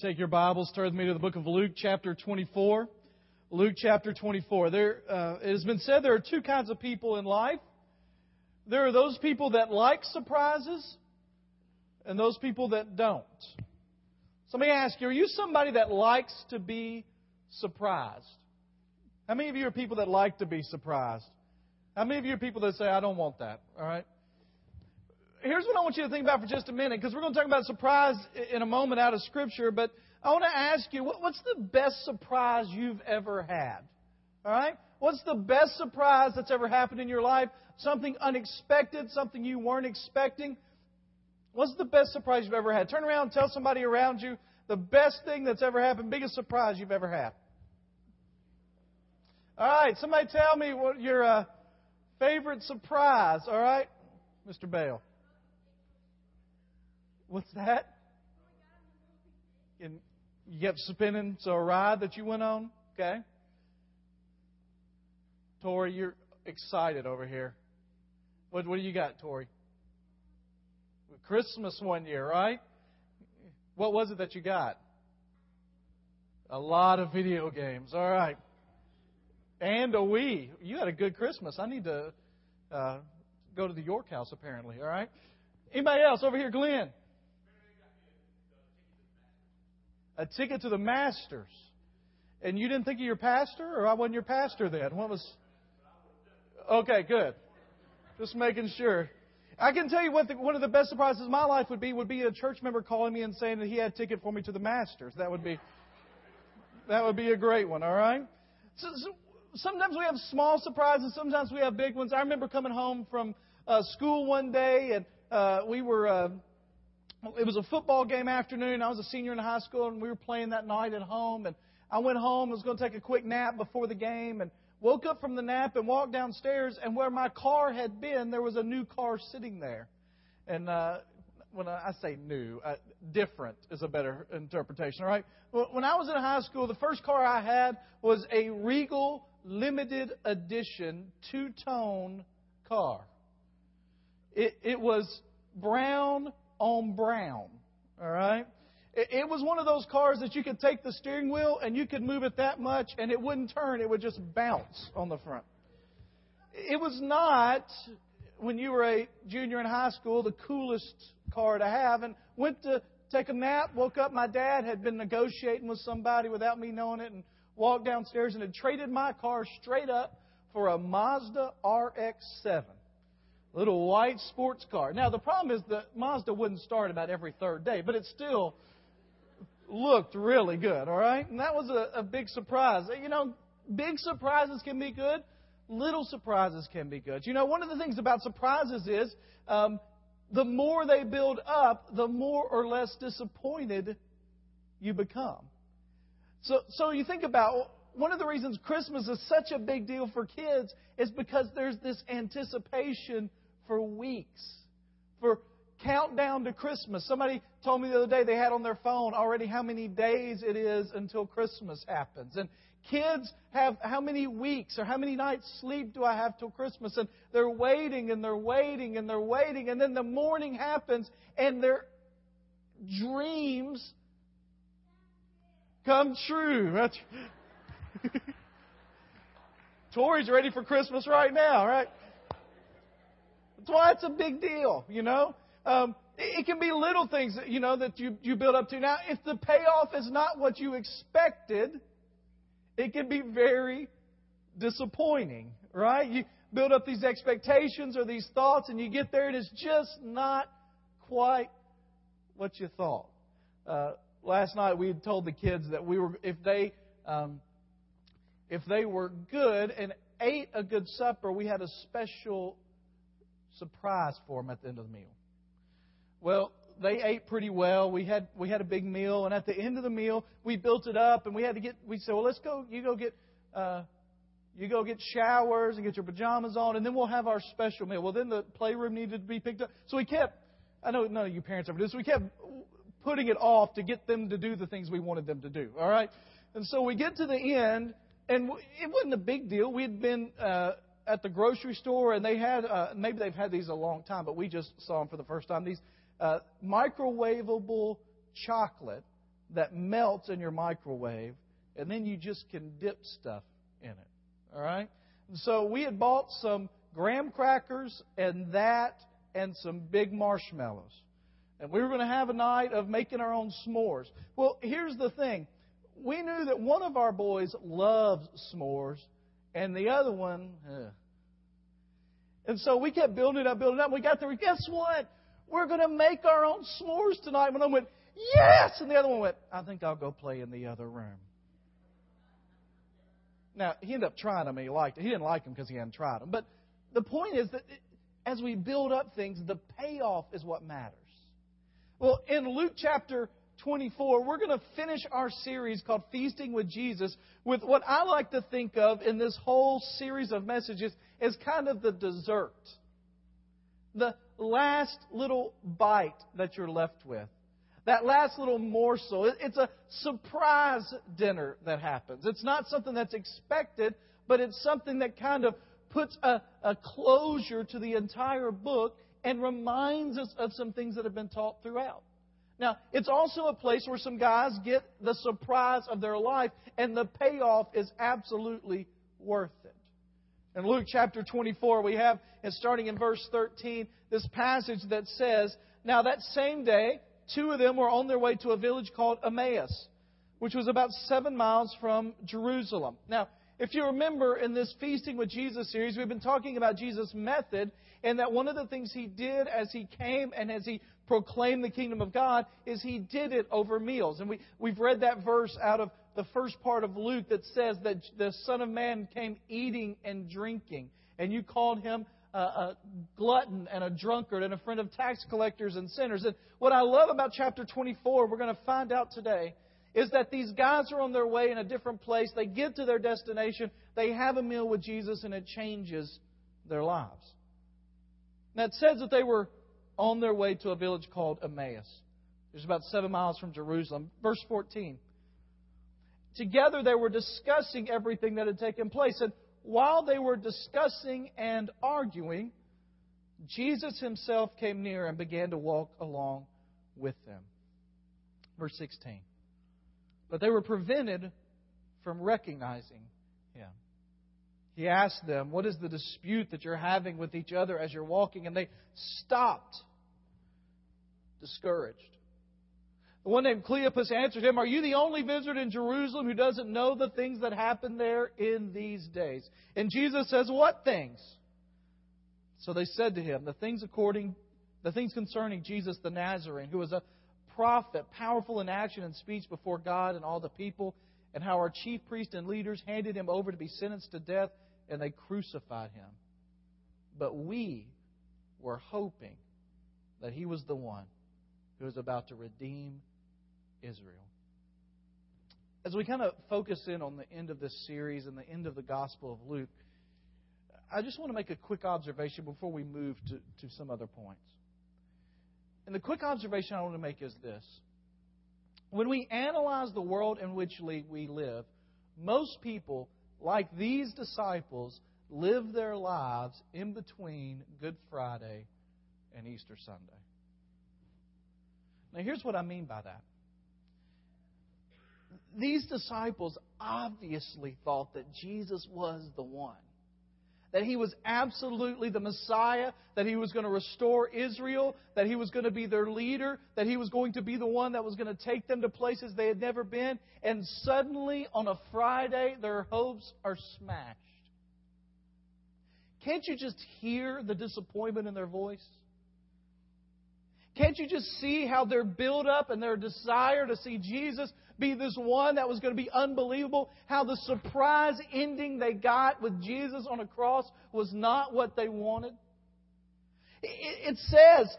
Take your Bibles, turn with me to the book of Luke, chapter 24. Luke, chapter 24. There, uh, it has been said there are two kinds of people in life. There are those people that like surprises, and those people that don't. So let me ask you: Are you somebody that likes to be surprised? How many of you are people that like to be surprised? How many of you are people that say, "I don't want that"? All right here's what I want you to think about for just a minute, because we're going to talk about surprise in a moment out of Scripture. But I want to ask you, what's the best surprise you've ever had? All right? What's the best surprise that's ever happened in your life? Something unexpected, something you weren't expecting? What's the best surprise you've ever had? Turn around tell somebody around you the best thing that's ever happened, biggest surprise you've ever had. All right, somebody tell me what your uh, favorite surprise. All right, Mr. Bale. What's that? And you kept spinning, so a ride that you went on? Okay. Tori, you're excited over here. What, what do you got, Tori? Christmas one year, right? What was it that you got? A lot of video games. All right. And a Wii. You had a good Christmas. I need to uh, go to the York house, apparently. All right. Anybody else over here? Glenn. A ticket to the Masters. And you didn't think of your pastor, or I wasn't your pastor then? What was. Okay, good. Just making sure. I can tell you what the, one of the best surprises of my life would be would be a church member calling me and saying that he had a ticket for me to the Masters. That would be that would be a great one. All right. So, so sometimes we have small surprises. Sometimes we have big ones. I remember coming home from uh, school one day and uh, we were uh, it was a football game afternoon. I was a senior in high school, and we were playing that night at home. And I went home. I was going to take a quick nap before the game, and woke up from the nap and walked downstairs. And where my car had been, there was a new car sitting there. And uh, when I say new, uh, different is a better interpretation. All right. When I was in high school, the first car I had was a Regal limited edition two tone car. It, it was brown on brown. All right? It was one of those cars that you could take the steering wheel and you could move it that much and it wouldn't turn, it would just bounce on the front. It was not, when you were a junior in high school, the coolest car to have. And went to take a nap, woke up, my dad had been negotiating with somebody without me knowing it, and walked downstairs and had traded my car straight up for a Mazda RX 7 little white sports car. Now, the problem is that Mazda wouldn't start about every third day, but it still looked really good, all right? And that was a, a big surprise. You know, big surprises can be good, little surprises can be good. You know, one of the things about surprises is um, the more they build up, the more or less disappointed you become. So, so you think about one of the reasons Christmas is such a big deal for kids is because there's this anticipation for weeks, for countdown to Christmas. Somebody told me the other day they had on their phone already how many days it is until Christmas happens. And kids have how many weeks or how many nights sleep do I have till Christmas? And they're waiting and they're waiting and they're waiting. And then the morning happens and their dreams come true. That's Tori's ready for Christmas right now, right? That's why it's a big deal, you know. Um, it can be little things, that, you know, that you, you build up to. Now, if the payoff is not what you expected, it can be very disappointing, right? You build up these expectations or these thoughts, and you get there, and it's just not quite what you thought. Uh, last night, we had told the kids that we were, if they, um, if they were good and ate a good supper, we had a special surprise for them at the end of the meal. Well, they ate pretty well. We had we had a big meal, and at the end of the meal, we built it up, and we had to get. We said, "Well, let's go. You go get." Uh, you go get showers and get your pajamas on, and then we'll have our special meal. Well, then the playroom needed to be picked up. So we kept, I know none of you parents ever do this, we kept putting it off to get them to do the things we wanted them to do. All right? And so we get to the end, and it wasn't a big deal. We had been uh, at the grocery store, and they had uh, maybe they've had these a long time, but we just saw them for the first time. These uh, microwavable chocolate that melts in your microwave, and then you just can dip stuff in it. All right? So we had bought some graham crackers and that and some big marshmallows. And we were going to have a night of making our own s'mores. Well, here's the thing. We knew that one of our boys loves s'mores, and the other one, ugh. And so we kept building it up, building it up. We got there. Guess what? We're going to make our own s'mores tonight. One of them went, Yes! And the other one went, I think I'll go play in the other room. Now, he ended up trying them and he liked it. He didn't like them because he hadn't tried them. But the point is that as we build up things, the payoff is what matters. Well, in Luke chapter 24, we're going to finish our series called Feasting with Jesus with what I like to think of in this whole series of messages as kind of the dessert. The last little bite that you're left with. That last little morsel. It's a surprise dinner that happens. It's not something that's expected, but it's something that kind of puts a, a closure to the entire book and reminds us of some things that have been taught throughout. Now, it's also a place where some guys get the surprise of their life, and the payoff is absolutely worth it. In Luke chapter 24, we have, and starting in verse 13, this passage that says, Now that same day, two of them were on their way to a village called Emmaus, which was about seven miles from Jerusalem. Now, if you remember in this Feasting with Jesus series, we've been talking about Jesus' method, and that one of the things he did as he came and as he proclaimed the kingdom of God is he did it over meals. And we, we've read that verse out of the first part of Luke that says that the Son of Man came eating and drinking, and you called him a, a glutton and a drunkard and a friend of tax collectors and sinners. And what I love about chapter 24, we're going to find out today, is that these guys are on their way in a different place. They get to their destination, they have a meal with Jesus, and it changes their lives. Now, it says that they were on their way to a village called Emmaus. It's about seven miles from Jerusalem. Verse 14. Together they were discussing everything that had taken place. And while they were discussing and arguing, Jesus himself came near and began to walk along with them. Verse 16. But they were prevented from recognizing him. He asked them, What is the dispute that you're having with each other as you're walking? And they stopped, discouraged. The one named Cleopas answered him, Are you the only visitor in Jerusalem who doesn't know the things that happen there in these days? And Jesus says, What things? So they said to him, The things according the things concerning Jesus the Nazarene, who was a prophet, powerful in action and speech before God and all the people, and how our chief priests and leaders handed him over to be sentenced to death, and they crucified him. But we were hoping that he was the one who was about to redeem Israel. As we kind of focus in on the end of this series and the end of the Gospel of Luke, I just want to make a quick observation before we move to, to some other points. And the quick observation I want to make is this. When we analyze the world in which we live, most people, like these disciples, live their lives in between Good Friday and Easter Sunday. Now, here's what I mean by that. These disciples obviously thought that Jesus was the one that he was absolutely the Messiah, that he was going to restore Israel, that he was going to be their leader, that he was going to be the one that was going to take them to places they had never been. And suddenly, on a Friday, their hopes are smashed. Can't you just hear the disappointment in their voice? Can't you just see how their build up and their desire to see Jesus be this one that was going to be unbelievable? How the surprise ending they got with Jesus on a cross was not what they wanted? It, says,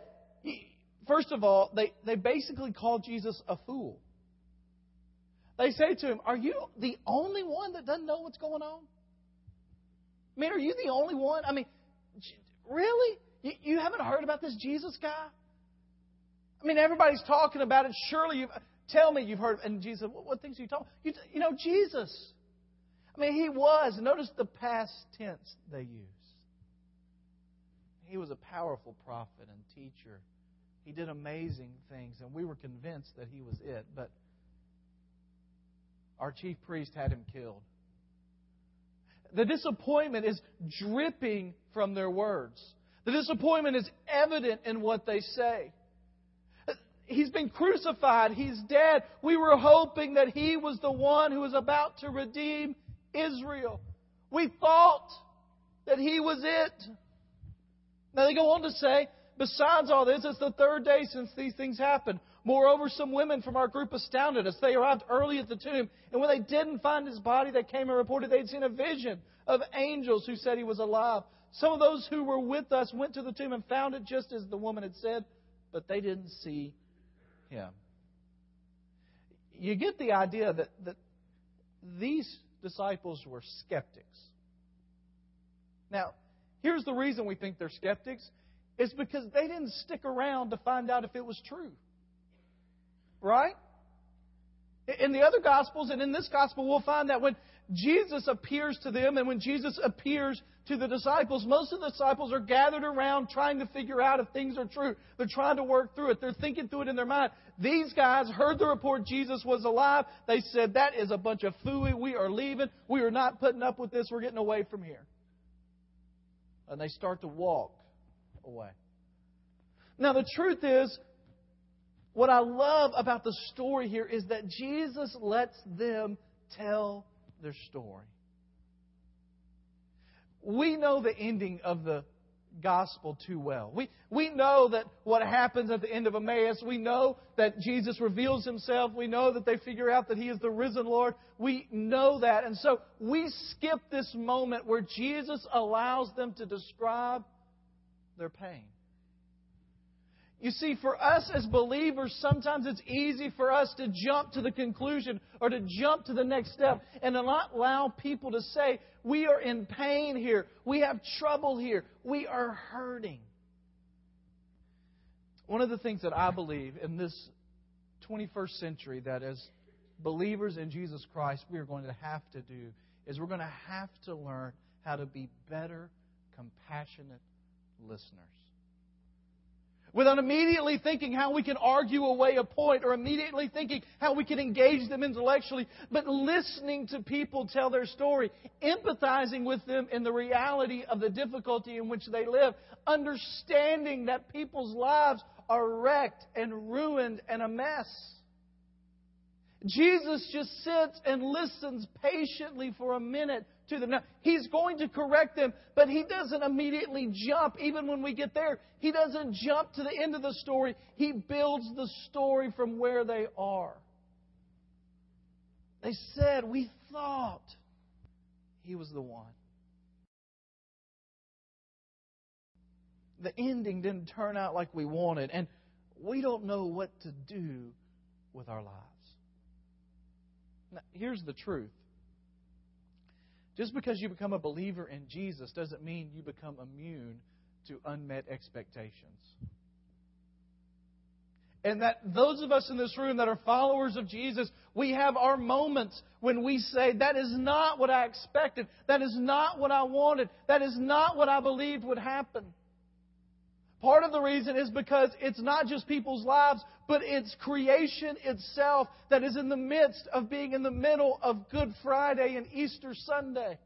first of all, they, they basically call Jesus a fool. They say to him, Are you the only one that doesn't know what's going on? I mean, are you the only one? I mean, really? You, you haven't heard about this Jesus guy? I mean, everybody's talking about it. Surely you tell me you've heard. And Jesus, what, what things are you talking? You, you know, Jesus. I mean, he was. Notice the past tense they use. He was a powerful prophet and teacher. He did amazing things, and we were convinced that he was it. But our chief priest had him killed. The disappointment is dripping from their words. The disappointment is evident in what they say. He's been crucified. He's dead. We were hoping that he was the one who was about to redeem Israel. We thought that he was it. Now they go on to say, besides all this, it's the third day since these things happened. Moreover, some women from our group astounded us. They arrived early at the tomb, and when they didn't find his body, they came and reported they'd seen a vision of angels who said he was alive. Some of those who were with us went to the tomb and found it just as the woman had said, but they didn't see him. You get the idea that, that these disciples were skeptics. Now, here's the reason we think they're skeptics. It's because they didn't stick around to find out if it was true. Right? In the other Gospels and in this Gospel, we'll find that when Jesus appears to them and when Jesus appears to the disciples, most of the disciples are gathered around trying to figure out if things are true. They're trying to work through it. They're thinking through it in their mind. These guys heard the report Jesus was alive. They said, That is a bunch of fooey. We are leaving. We are not putting up with this. We're getting away from here. And they start to walk away. Now, the truth is, what I love about the story here is that Jesus lets them tell their story. We know the ending of the gospel too well. We, we know that what happens at the end of Emmaus, we know that Jesus reveals himself. We know that they figure out that he is the risen Lord. We know that. And so we skip this moment where Jesus allows them to describe their pain. You see, for us as believers, sometimes it's easy for us to jump to the conclusion or to jump to the next step and to not allow people to say, We are in pain here. We have trouble here. We are hurting. One of the things that I believe in this 21st century that as believers in Jesus Christ we are going to have to do is we're going to have to learn how to be better, compassionate listeners without immediately thinking how we can argue away a point or immediately thinking how we can engage them intellectually, but listening to people tell their story, empathizing with them in the reality of the difficulty in which they live, understanding that people's lives are wrecked and ruined and a mess. Jesus just sits and listens patiently for a minute to them. Now, he's going to correct them, but he doesn't immediately jump, even when we get there. He doesn't jump to the end of the story. He builds the story from where they are. They said, We thought he was the one. The ending didn't turn out like we wanted, and we don't know what to do with our lives. Now, here's the truth just because you become a believer in Jesus doesn't mean you become immune to unmet expectations. And that those of us in this room that are followers of Jesus, we have our moments when we say, That is not what I expected. That is not what I wanted. That is not what I believed would happen. Part of the reason is because it's not just people's lives, but it's creation itself that is in the midst of being in the middle of Good Friday and Easter Sunday.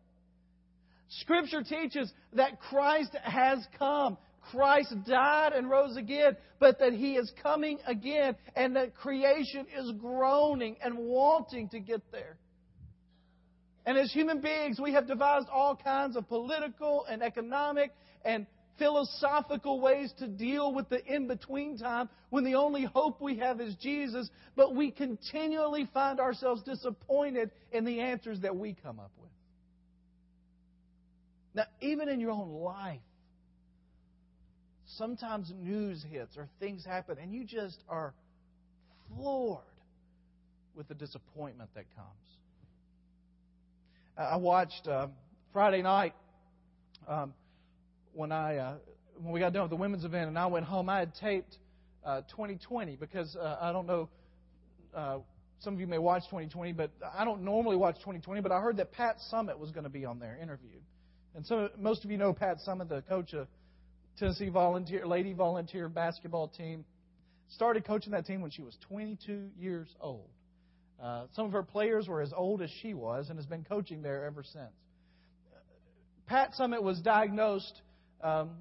Scripture teaches that Christ has come. Christ died and rose again, but that He is coming again, and that creation is groaning and wanting to get there. And as human beings, we have devised all kinds of political and economic and philosophical ways to deal with the in between time when the only hope we have is Jesus, but we continually find ourselves disappointed in the answers that we come up with. Now, even in your own life, sometimes news hits or things happen and you just are floored with the disappointment that comes. I watched uh, Friday night. Um, when I uh, when we got done with the women's event and I went home, I had taped uh, 2020 because uh, I don't know. Uh, some of you may watch 2020, but I don't normally watch 2020. But I heard that Pat Summitt was going to be on there interviewed, and so most of you know Pat Summitt, the coach of Tennessee volunteer lady volunteer basketball team. Started coaching that team when she was 22 years old. Uh, some of her players were as old as she was and has been coaching there ever since. Pat Summitt was diagnosed um,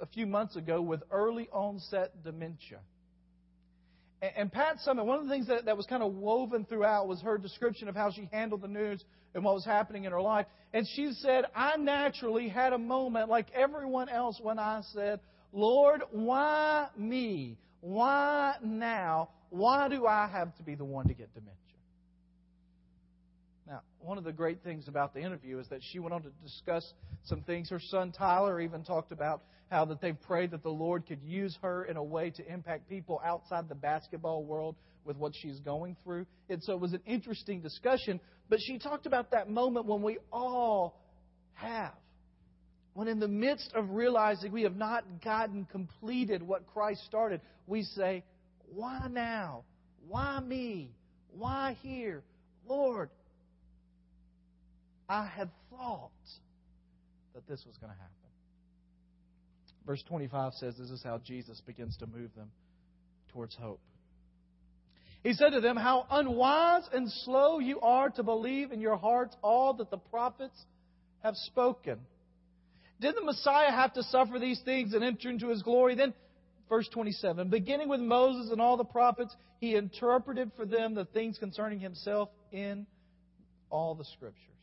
a few months ago with early onset dementia. And, and Pat Summitt, one of the things that, that was kind of woven throughout was her description of how she handled the news and what was happening in her life. And she said, I naturally had a moment like everyone else when I said, Lord, why me? Why now? Why do I have to be the one to get dementia? One of the great things about the interview is that she went on to discuss some things. Her son Tyler even talked about how that they've prayed that the Lord could use her in a way to impact people outside the basketball world with what she's going through. And so it was an interesting discussion. But she talked about that moment when we all have. When in the midst of realizing we have not gotten completed what Christ started, we say, Why now? Why me? Why here? Lord, I had thought that this was going to happen. Verse 25 says this is how Jesus begins to move them towards hope. He said to them, How unwise and slow you are to believe in your hearts all that the prophets have spoken. Did the Messiah have to suffer these things and enter into his glory? Then, verse 27, beginning with Moses and all the prophets, he interpreted for them the things concerning himself in all the Scriptures.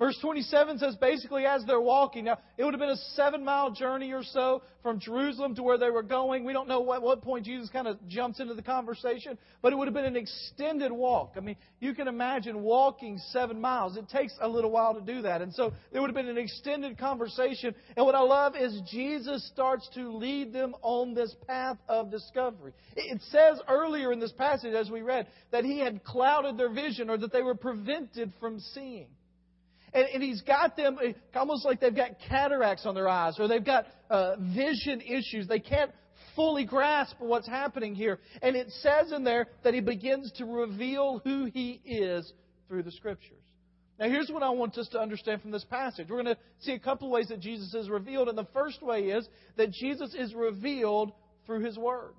Verse 27 says basically as they're walking. Now, it would have been a seven mile journey or so from Jerusalem to where they were going. We don't know at what point Jesus kind of jumps into the conversation, but it would have been an extended walk. I mean, you can imagine walking seven miles. It takes a little while to do that. And so there would have been an extended conversation. And what I love is Jesus starts to lead them on this path of discovery. It says earlier in this passage, as we read, that he had clouded their vision or that they were prevented from seeing. And, and he's got them eh, almost like they've got cataracts on their eyes or they've got uh, vision issues. They can't fully grasp what's happening here. And it says in there that he begins to reveal who he is through the scriptures. Now, here's what I want us to understand from this passage. We're going to see a couple of ways that Jesus is revealed. And the first way is that Jesus is revealed through his word.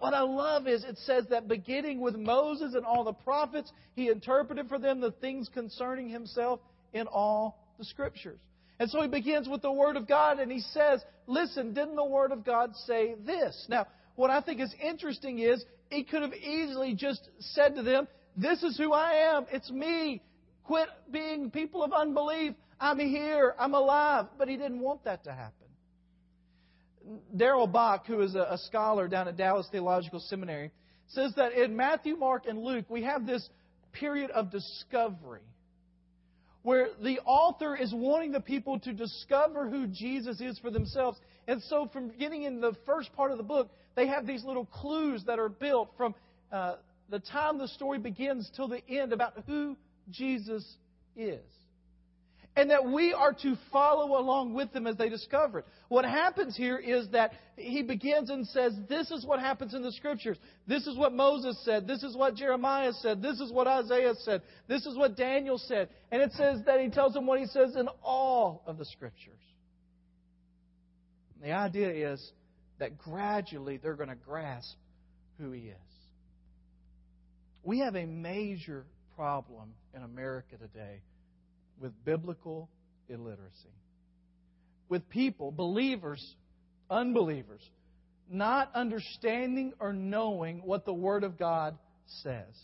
What I love is it says that beginning with Moses and all the prophets, he interpreted for them the things concerning himself in all the scriptures. And so he begins with the Word of God and he says, Listen, didn't the Word of God say this? Now, what I think is interesting is he could have easily just said to them, This is who I am. It's me. Quit being people of unbelief. I'm here. I'm alive. But he didn't want that to happen. Darrell Bock, who is a, a scholar down at Dallas Theological Seminary, says that in Matthew, Mark, and Luke, we have this period of discovery where the author is wanting the people to discover who Jesus is for themselves. And so, from beginning in the first part of the book, they have these little clues that are built from uh, the time the story begins till the end about who Jesus is and that we are to follow along with them as they discover it. What happens here is that he begins and says, This is what happens in the scriptures. This is what Moses said. This is what Jeremiah said. This is what Isaiah said. This is what Daniel said. And it says that he tells them what he says in all of the scriptures. And the idea is that gradually they're going to grasp who he is. We have a major problem in America today with biblical illiteracy. With people, believers, unbelievers, not understanding or knowing what the Word of God says.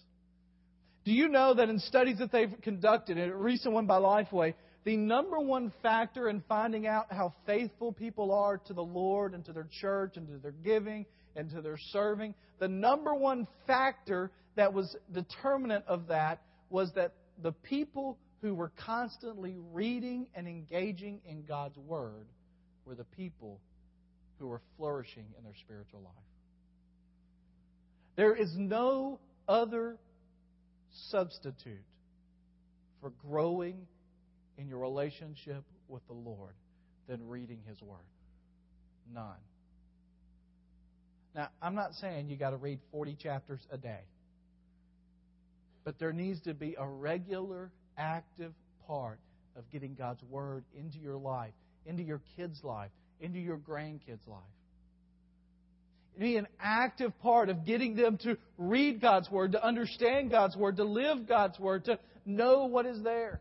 Do you know that in studies that they've conducted, a recent one by Lifeway, the number one factor in finding out how faithful people are to the Lord and to their church and to their giving and to their serving, the number one factor that was determinant of that was that the people who were constantly reading and engaging in God's Word were the people who were flourishing in their spiritual life. There is no other substitute for growing in your relationship with the Lord than reading His Word. None. Now, I'm not saying you got to read 40 chapters a day, but there needs to be a regular active part of getting God's Word into your life, into your kids' life, into your grandkids' life. be an active part of getting them to read God's Word, to understand God's Word, to live God's Word, to know what is there.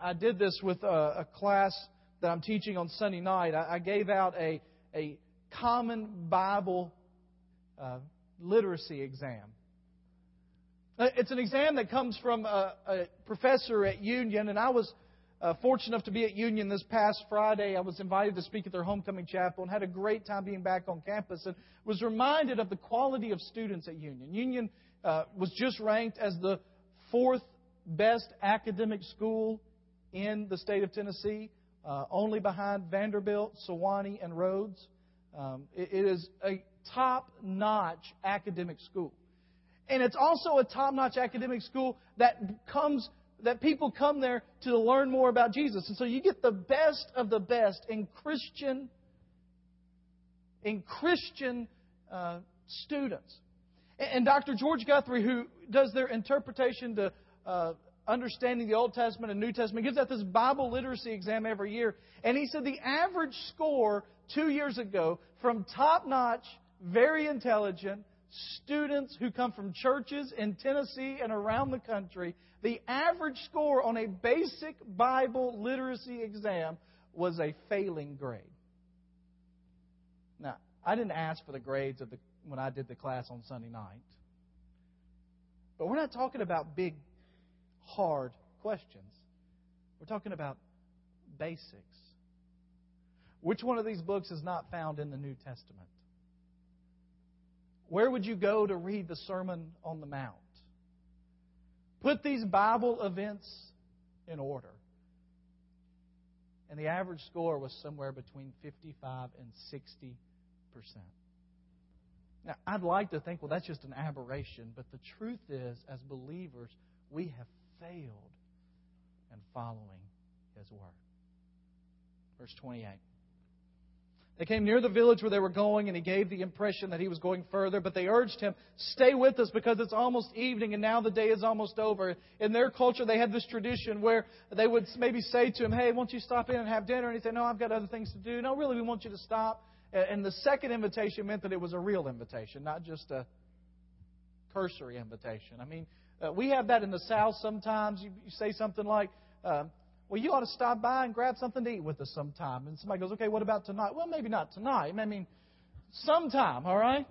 I did this with a, class that I'm teaching on Sunday night. I, I gave out a, a common Bible uh, literacy exam. Uh, it's an exam that comes from a, a professor at Union, and I was uh, fortunate enough to be at Union this past Friday. I was invited to speak at their homecoming chapel and had a great time being back on campus and was reminded of the quality of students at Union. Union uh, was just ranked as the fourth best academic school in the state of Tennessee, uh, only behind Vanderbilt, Sewanee, and Rhodes. Um, it, it is a top notch academic school. And it's also a top notch academic school that comes that people come there to learn more about Jesus. And so you get the best of the best in Christian in Christian uh, students. And, and, Dr. George Guthrie, who does their interpretation to uh, understanding the Old Testament and New Testament, gives out this Bible literacy exam every year. And he said the average score two years ago from top notch, very intelligent, students who come from churches in Tennessee and around the country, the average score on a basic Bible literacy exam was a failing grade. Now, I didn't ask for the grades of the, when I did the class on Sunday night. But we're not talking about big, hard questions. We're talking about basics. Which one of these books is not found in the New Testament? Where would you go to read the Sermon on the Mount? Put these Bible events in order. And the average score was somewhere between 55 and 60 percent. Now, I'd like to think, well, that's just an aberration, but the truth is, as believers, we have failed in following His Word. Verse 28. They came near the village where they were going, and he gave the impression that he was going further, but they urged him, Stay with us because it's almost evening and now the day is almost over. In their culture, they had this tradition where they would maybe say to him, Hey, won't you stop in and have dinner? And he'd say, No, I've got other things to do. No, really, we want you to stop. And the second invitation meant that it was a real invitation, not just a cursory invitation. I mean, uh, we have that in the South sometimes. You, you say something like, uh, well, you ought to stop by and grab something to eat with us sometime. And somebody goes, okay, what about tonight? Well, maybe not tonight. I mean, sometime, all right?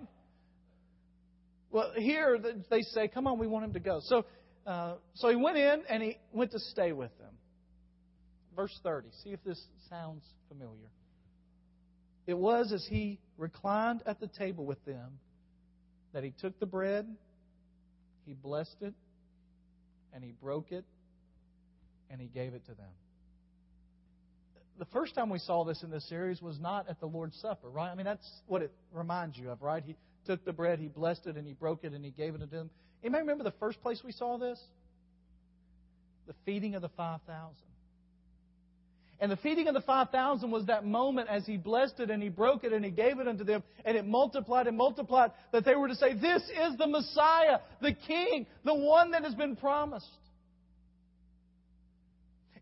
Well, here they say, come on, we want him to go. So, uh, so he went in and he went to stay with them. Verse 30. See if this sounds familiar. It was as he reclined at the table with them that he took the bread, he blessed it, and he broke it and he gave it to them. The first time we saw this in this series was not at the Lord's Supper, right? I mean, that's what it reminds you of, right? He took the bread, he blessed it, and he broke it, and he gave it to them. Anybody remember the first place we saw this? The feeding of the 5,000. And the feeding of the 5,000 was that moment as he blessed it and he broke it and he gave it unto them and it multiplied and multiplied that they were to say, This is the Messiah, the King, the one that has been promised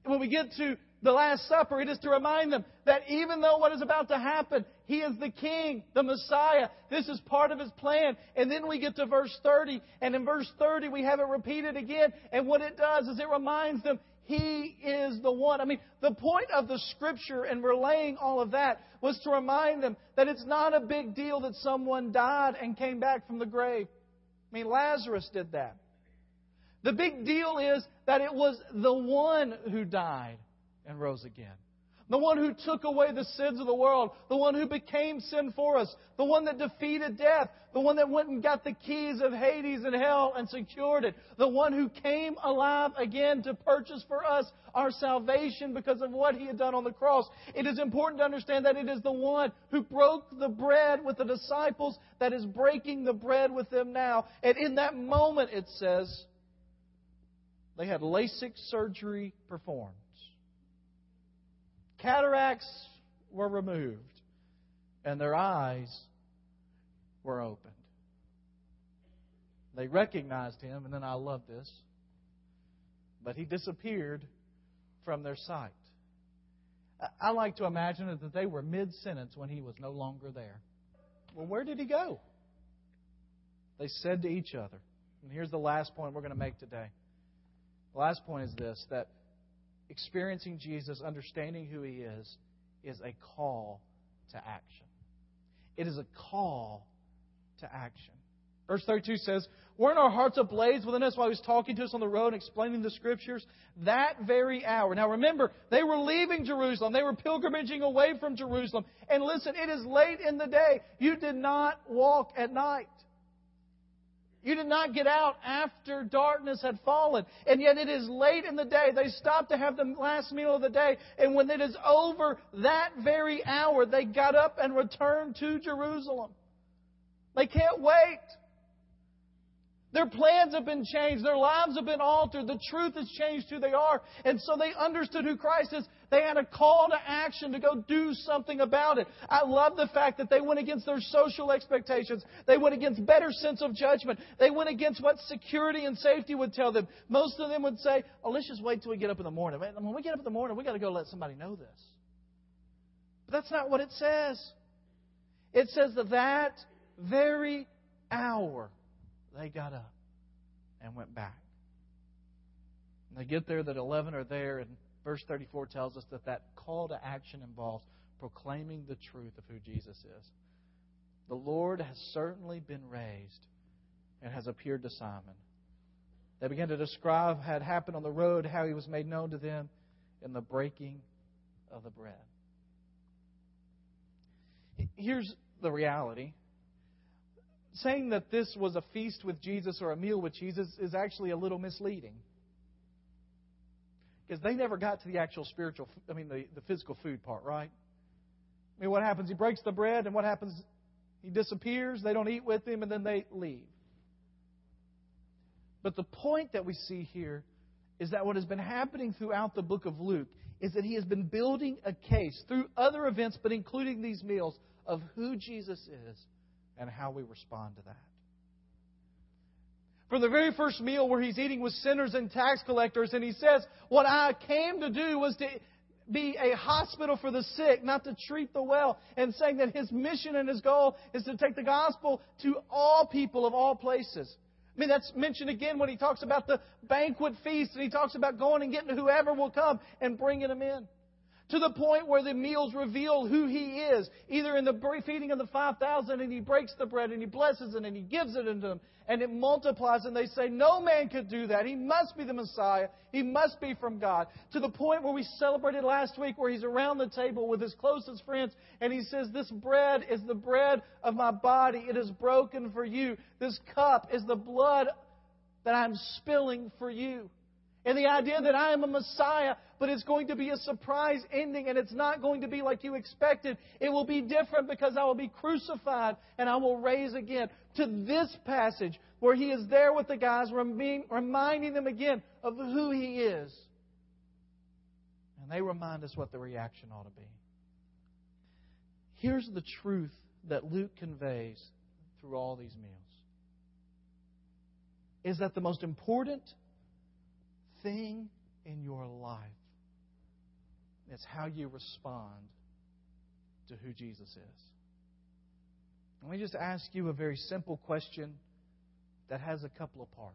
when we get to the Last Supper, it is to remind them that even though what is about to happen, He is the King, the Messiah. This is part of His plan. And then we get to verse 30, and in verse 30 we have it repeated again. And what it does is it reminds them He is the one. I mean, the point of the Scripture and relaying all of that was to remind them that it's not a big deal that someone died and came back from the grave. I mean, Lazarus did that. The big deal is that it was the one who died and rose again. The one who took away the sins of the world. The one who became sin for us. The one that defeated death. The one that went and got the keys of Hades and hell and secured it. The one who came alive again to purchase for us our salvation because of what he had done on the cross. It is important to understand that it is the one who broke the bread with the disciples that is breaking the bread with them now. And in that moment, it says, they had LASIK surgery performed. Cataracts were removed, and their eyes were opened. They recognized him, and then I love this, but he disappeared from their sight. I like to imagine that they were mid sentence when he was no longer there. Well, where did he go? They said to each other, and here's the last point we're going to make today. The last point is this that experiencing Jesus, understanding who he is, is a call to action. It is a call to action. Verse 32 says, Weren't our hearts ablaze within us while he was talking to us on the road and explaining the scriptures? That very hour. Now remember, they were leaving Jerusalem. They were pilgrimaging away from Jerusalem. And listen, it is late in the day. You did not walk at night. You did not get out after darkness had fallen. And yet it is late in the day. They stopped to have the last meal of the day. And when it is over that very hour, they got up and returned to Jerusalem. They can't wait. Their plans have been changed. Their lives have been altered. The truth has changed who they are. And so they understood who Christ is. They had a call to action to go do something about it. I love the fact that they went against their social expectations. They went against better sense of judgment. They went against what security and safety would tell them. Most of them would say, oh, let's just wait till we get up in the morning. When we get up in the morning, we got to go let somebody know this. But that's not what it says. It says that that very hour they got up and went back. And they get there, that 11 are there, and verse 34 tells us that that call to action involves proclaiming the truth of who Jesus is. The Lord has certainly been raised and has appeared to Simon. They began to describe what had happened on the road, how he was made known to them in the breaking of the bread. Here's the reality saying that this was a feast with Jesus or a meal with Jesus is actually a little misleading. Because they never got to the actual spiritual, I mean, the, the physical food part, right? I mean, what happens? He breaks the bread, and what happens? He disappears, they don't eat with him, and then they leave. But the point that we see here is that what has been happening throughout the book of Luke is that he has been building a case through other events, but including these meals, of who Jesus is and how we respond to that. From the very first meal where he's eating with sinners and tax collectors, and he says, What I came to do was to be a hospital for the sick, not to treat the well, and saying that his mission and his goal is to take the gospel to all people of all places. I mean, that's mentioned again when he talks about the banquet feast, and he talks about going and getting whoever will come and bringing them in to the point where the meals reveal who he is. Either in the feeding of the 5,000 and he breaks the bread and he blesses it and he gives it unto them and it multiplies and they say, no man could do that. He must be the Messiah. He must be from God. To the point where we celebrated last week where he's around the table with his closest friends and he says, this bread is the bread of my body. It is broken for you. This cup is the blood that I'm spilling for you. And the idea that I am a Messiah, but it's going to be a surprise ending and it's not going to be like you expected. It will be different because I will be crucified and I will raise again. To this passage where he is there with the guys, reminding them again of who he is. And they remind us what the reaction ought to be. Here's the truth that Luke conveys through all these meals is that the most important thing in your life. It's how you respond to who Jesus is. Let me just ask you a very simple question that has a couple of parts.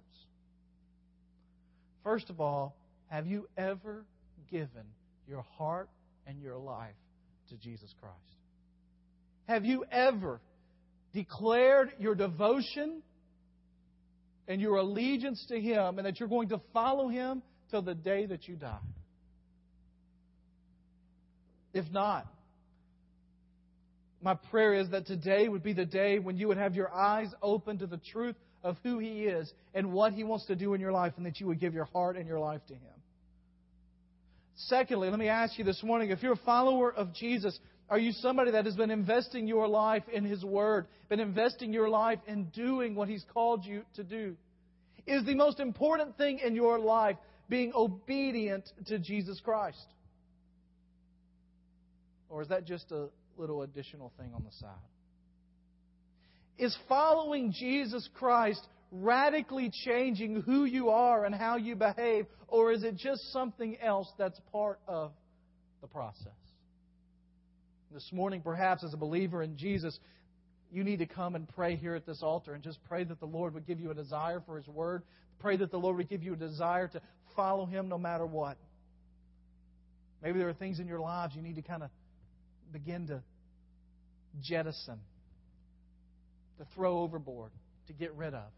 First of all, have you ever given your heart and your life to Jesus Christ? Have you ever declared your devotion and your allegiance to Him and that you're going to follow Him till the day that you die. If not, my prayer is that today would be the day when you would have your eyes open to the truth of who He is and what He wants to do in your life, and that you would give your heart and your life to Him. Secondly, let me ask you this morning if you're a follower of Jesus, are you somebody that has been investing your life in His Word, been investing your life in doing what He's called you to do? Is the most important thing in your life being obedient to Jesus Christ? Or is that just a little additional thing on the side? Is following Jesus Christ radically changing who you are and how you behave, or is it just something else that's part of the process? This morning, perhaps as a believer in Jesus, you need to come and pray here at this altar and just pray that the Lord would give you a desire for His Word. Pray that the Lord would give you a desire to follow Him no matter what. Maybe there are things in your lives you need to kind of begin to jettison, to throw overboard, to get rid of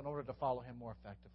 in order to follow Him more effectively.